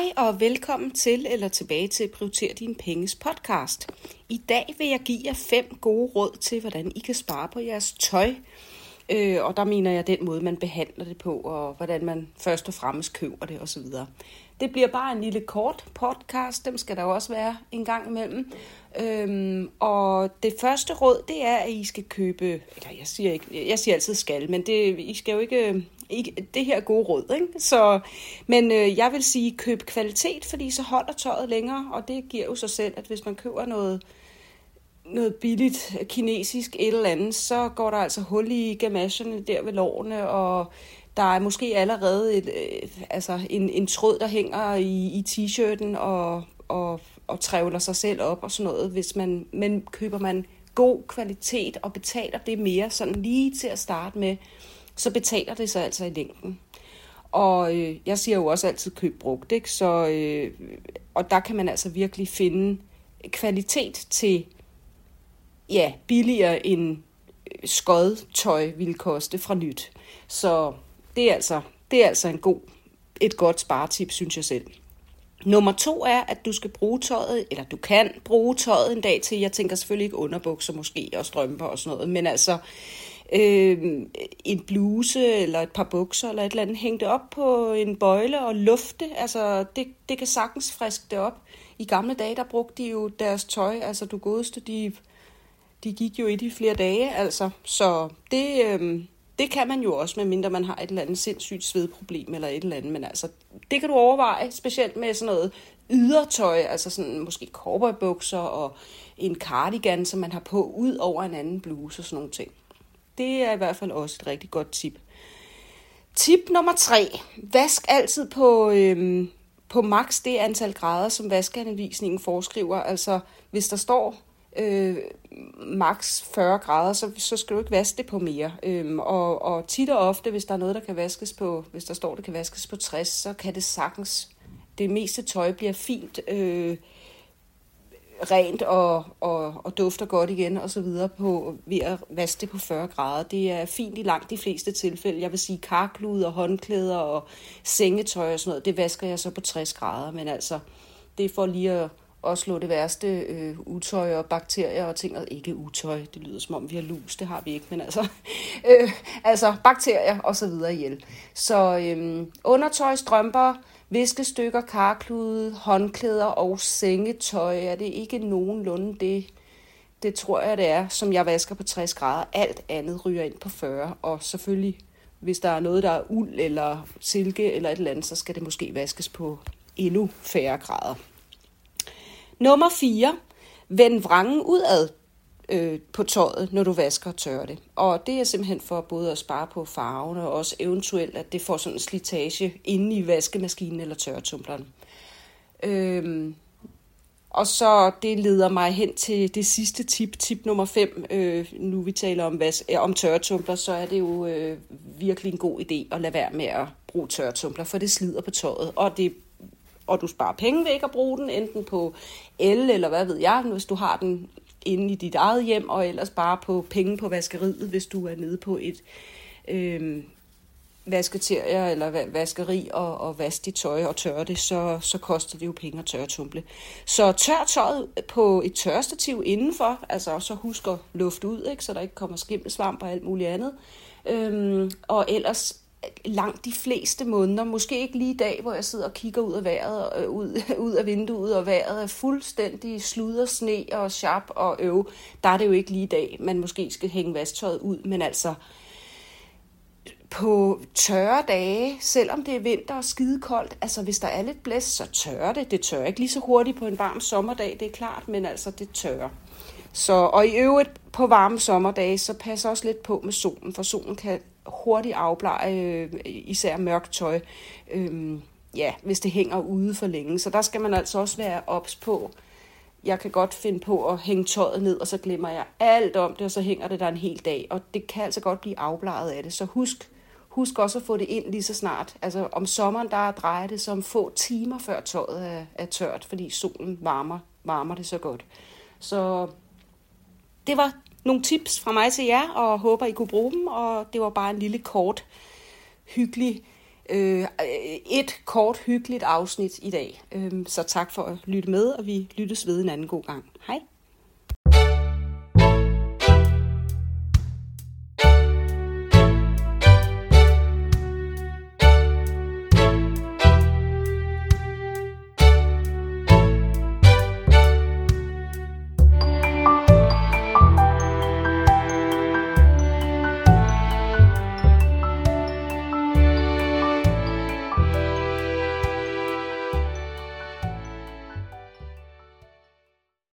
Hej og velkommen til eller tilbage til Prioriter Dine Penges podcast. I dag vil jeg give jer fem gode råd til, hvordan I kan spare på jeres tøj. Øh, og der mener jeg den måde, man behandler det på, og hvordan man først og fremmest køber det osv. Det bliver bare en lille kort podcast, dem skal der også være en gang imellem. Øhm, og det første råd, det er, at I skal købe, eller jeg siger, ikke, jeg siger altid skal, men det, I skal jo ikke, ikke det her gode råd, ikke? Så, men øh, jeg vil sige, køb kvalitet, fordi så holder tøjet længere, og det giver jo sig selv, at hvis man køber noget, noget billigt kinesisk et eller andet, så går der altså hul i gamasherne der ved lårene, og der er måske allerede et, øh, altså en, en tråd, der hænger i, i t-shirten og, og, og trævler sig selv op og sådan noget. Hvis man, men køber man god kvalitet og betaler det mere sådan lige til at starte med, så betaler det sig altså i længden. Og øh, jeg siger jo også altid køb brugt, ikke? Så, øh, og der kan man altså virkelig finde kvalitet til ja, billigere end øh, skodtøj ville koste fra nyt. Så det er altså, det er altså en god, et godt sparetip, synes jeg selv. Nummer to er, at du skal bruge tøjet, eller du kan bruge tøjet en dag til, jeg tænker selvfølgelig ikke underbukser måske, og strømper og sådan noget, men altså øh, en bluse eller et par bukser eller et eller andet, hænge det op på en bøjle og lufte, altså det, det kan sagtens friske det op. I gamle dage, der brugte de jo deres tøj, altså du godeste, de, de gik jo i de flere dage, altså, så det, øh, det kan man jo også, medmindre man har et eller andet sindssygt svedproblem eller et eller andet. Men altså, det kan du overveje, specielt med sådan noget ydertøj, altså sådan måske cowboybukser og en cardigan, som man har på ud over en anden bluse og sådan nogle ting. Det er i hvert fald også et rigtig godt tip. Tip nummer tre. Vask altid på, øhm, på max det antal grader, som vaskeanvisningen foreskriver. Altså, hvis der står øh, max 40 grader, så, så skal du ikke vaske det på mere. Øhm, og, og tit og ofte, hvis der er noget, der kan vaskes på, hvis der står, det kan vaskes på 60, så kan det sagtens, det meste tøj bliver fint øh, rent og, og, og dufter godt igen og så videre på, ved at vaske det på 40 grader. Det er fint i langt de fleste tilfælde. Jeg vil sige karkluder, håndklæder og sengetøj og sådan noget, det vasker jeg så på 60 grader, men altså, det er for lige at at slå det værste øh, utøj og bakterier og ting, og ikke utøj, det lyder som om vi har lus, det har vi ikke, men altså, øh, altså bakterier og så videre ihjel. Så øh, undertøj, strømper, viskestykker, karklude, håndklæder og sengetøj, er det ikke nogenlunde det, det tror jeg det er, som jeg vasker på 60 grader. Alt andet ryger ind på 40, og selvfølgelig, hvis der er noget, der er uld eller silke eller et eller andet, så skal det måske vaskes på endnu færre grader. Nummer 4. Vend vrangen udad øh, på tøjet, når du vasker og tørrer det. Og det er simpelthen for både at spare på farven og også eventuelt, at det får sådan en slitage inde i vaskemaskinen eller tørretumbleren. Øhm, og så det leder mig hen til det sidste tip, tip nummer 5. Øh, nu vi taler om, vas- om tørretumbler, så er det jo øh, virkelig en god idé at lade være med at bruge tørretumbler, for det slider på tøjet, og det og du sparer penge ved ikke at bruge den, enten på el eller hvad ved jeg, hvis du har den inde i dit eget hjem, og ellers bare på penge på vaskeriet, hvis du er nede på et øh, vasketerier eller vaskeri og, og vaske dit tøj og tørre det, så, så koster det jo penge at tørre tumble. Så tør tøjet på et tørrestativ indenfor, altså så husk at lufte ud, ikke, så der ikke kommer skimmelsvamp og alt muligt andet. Øhm, og ellers langt de fleste måneder, måske ikke lige i dag, hvor jeg sidder og kigger ud af vejret, øh, ud, ud af vinduet, og vejret er fuldstændig sludder, sne og sharp og øv. Der er det jo ikke lige i dag, man måske skal hænge vasktøjet ud, men altså på tørre dage, selvom det er vinter og skide koldt, altså hvis der er lidt blæst, så tørrer det. Det tørrer ikke lige så hurtigt på en varm sommerdag, det er klart, men altså det tørrer. Så, og i øvrigt på varme sommerdage, så passer også lidt på med solen, for solen kan hurtigt afbleje øh, især mørkt tøj, øh, ja, hvis det hænger ude for længe. Så der skal man altså også være ops på. Jeg kan godt finde på at hænge tøjet ned, og så glemmer jeg alt om det, og så hænger det der en hel dag. Og det kan altså godt blive afbleget af det. Så husk, husk også at få det ind lige så snart. Altså om sommeren, der drejer det som få timer før tøjet er, er tørt, fordi solen varmer, varmer det så godt. Så det var nogle tips fra mig til jer, og håber, I kunne bruge dem. Og det var bare en lille kort, hyggelig øh, et kort, hyggeligt afsnit i dag. Øh, så tak for at lytte med, og vi lyttes ved en anden god gang. Hej.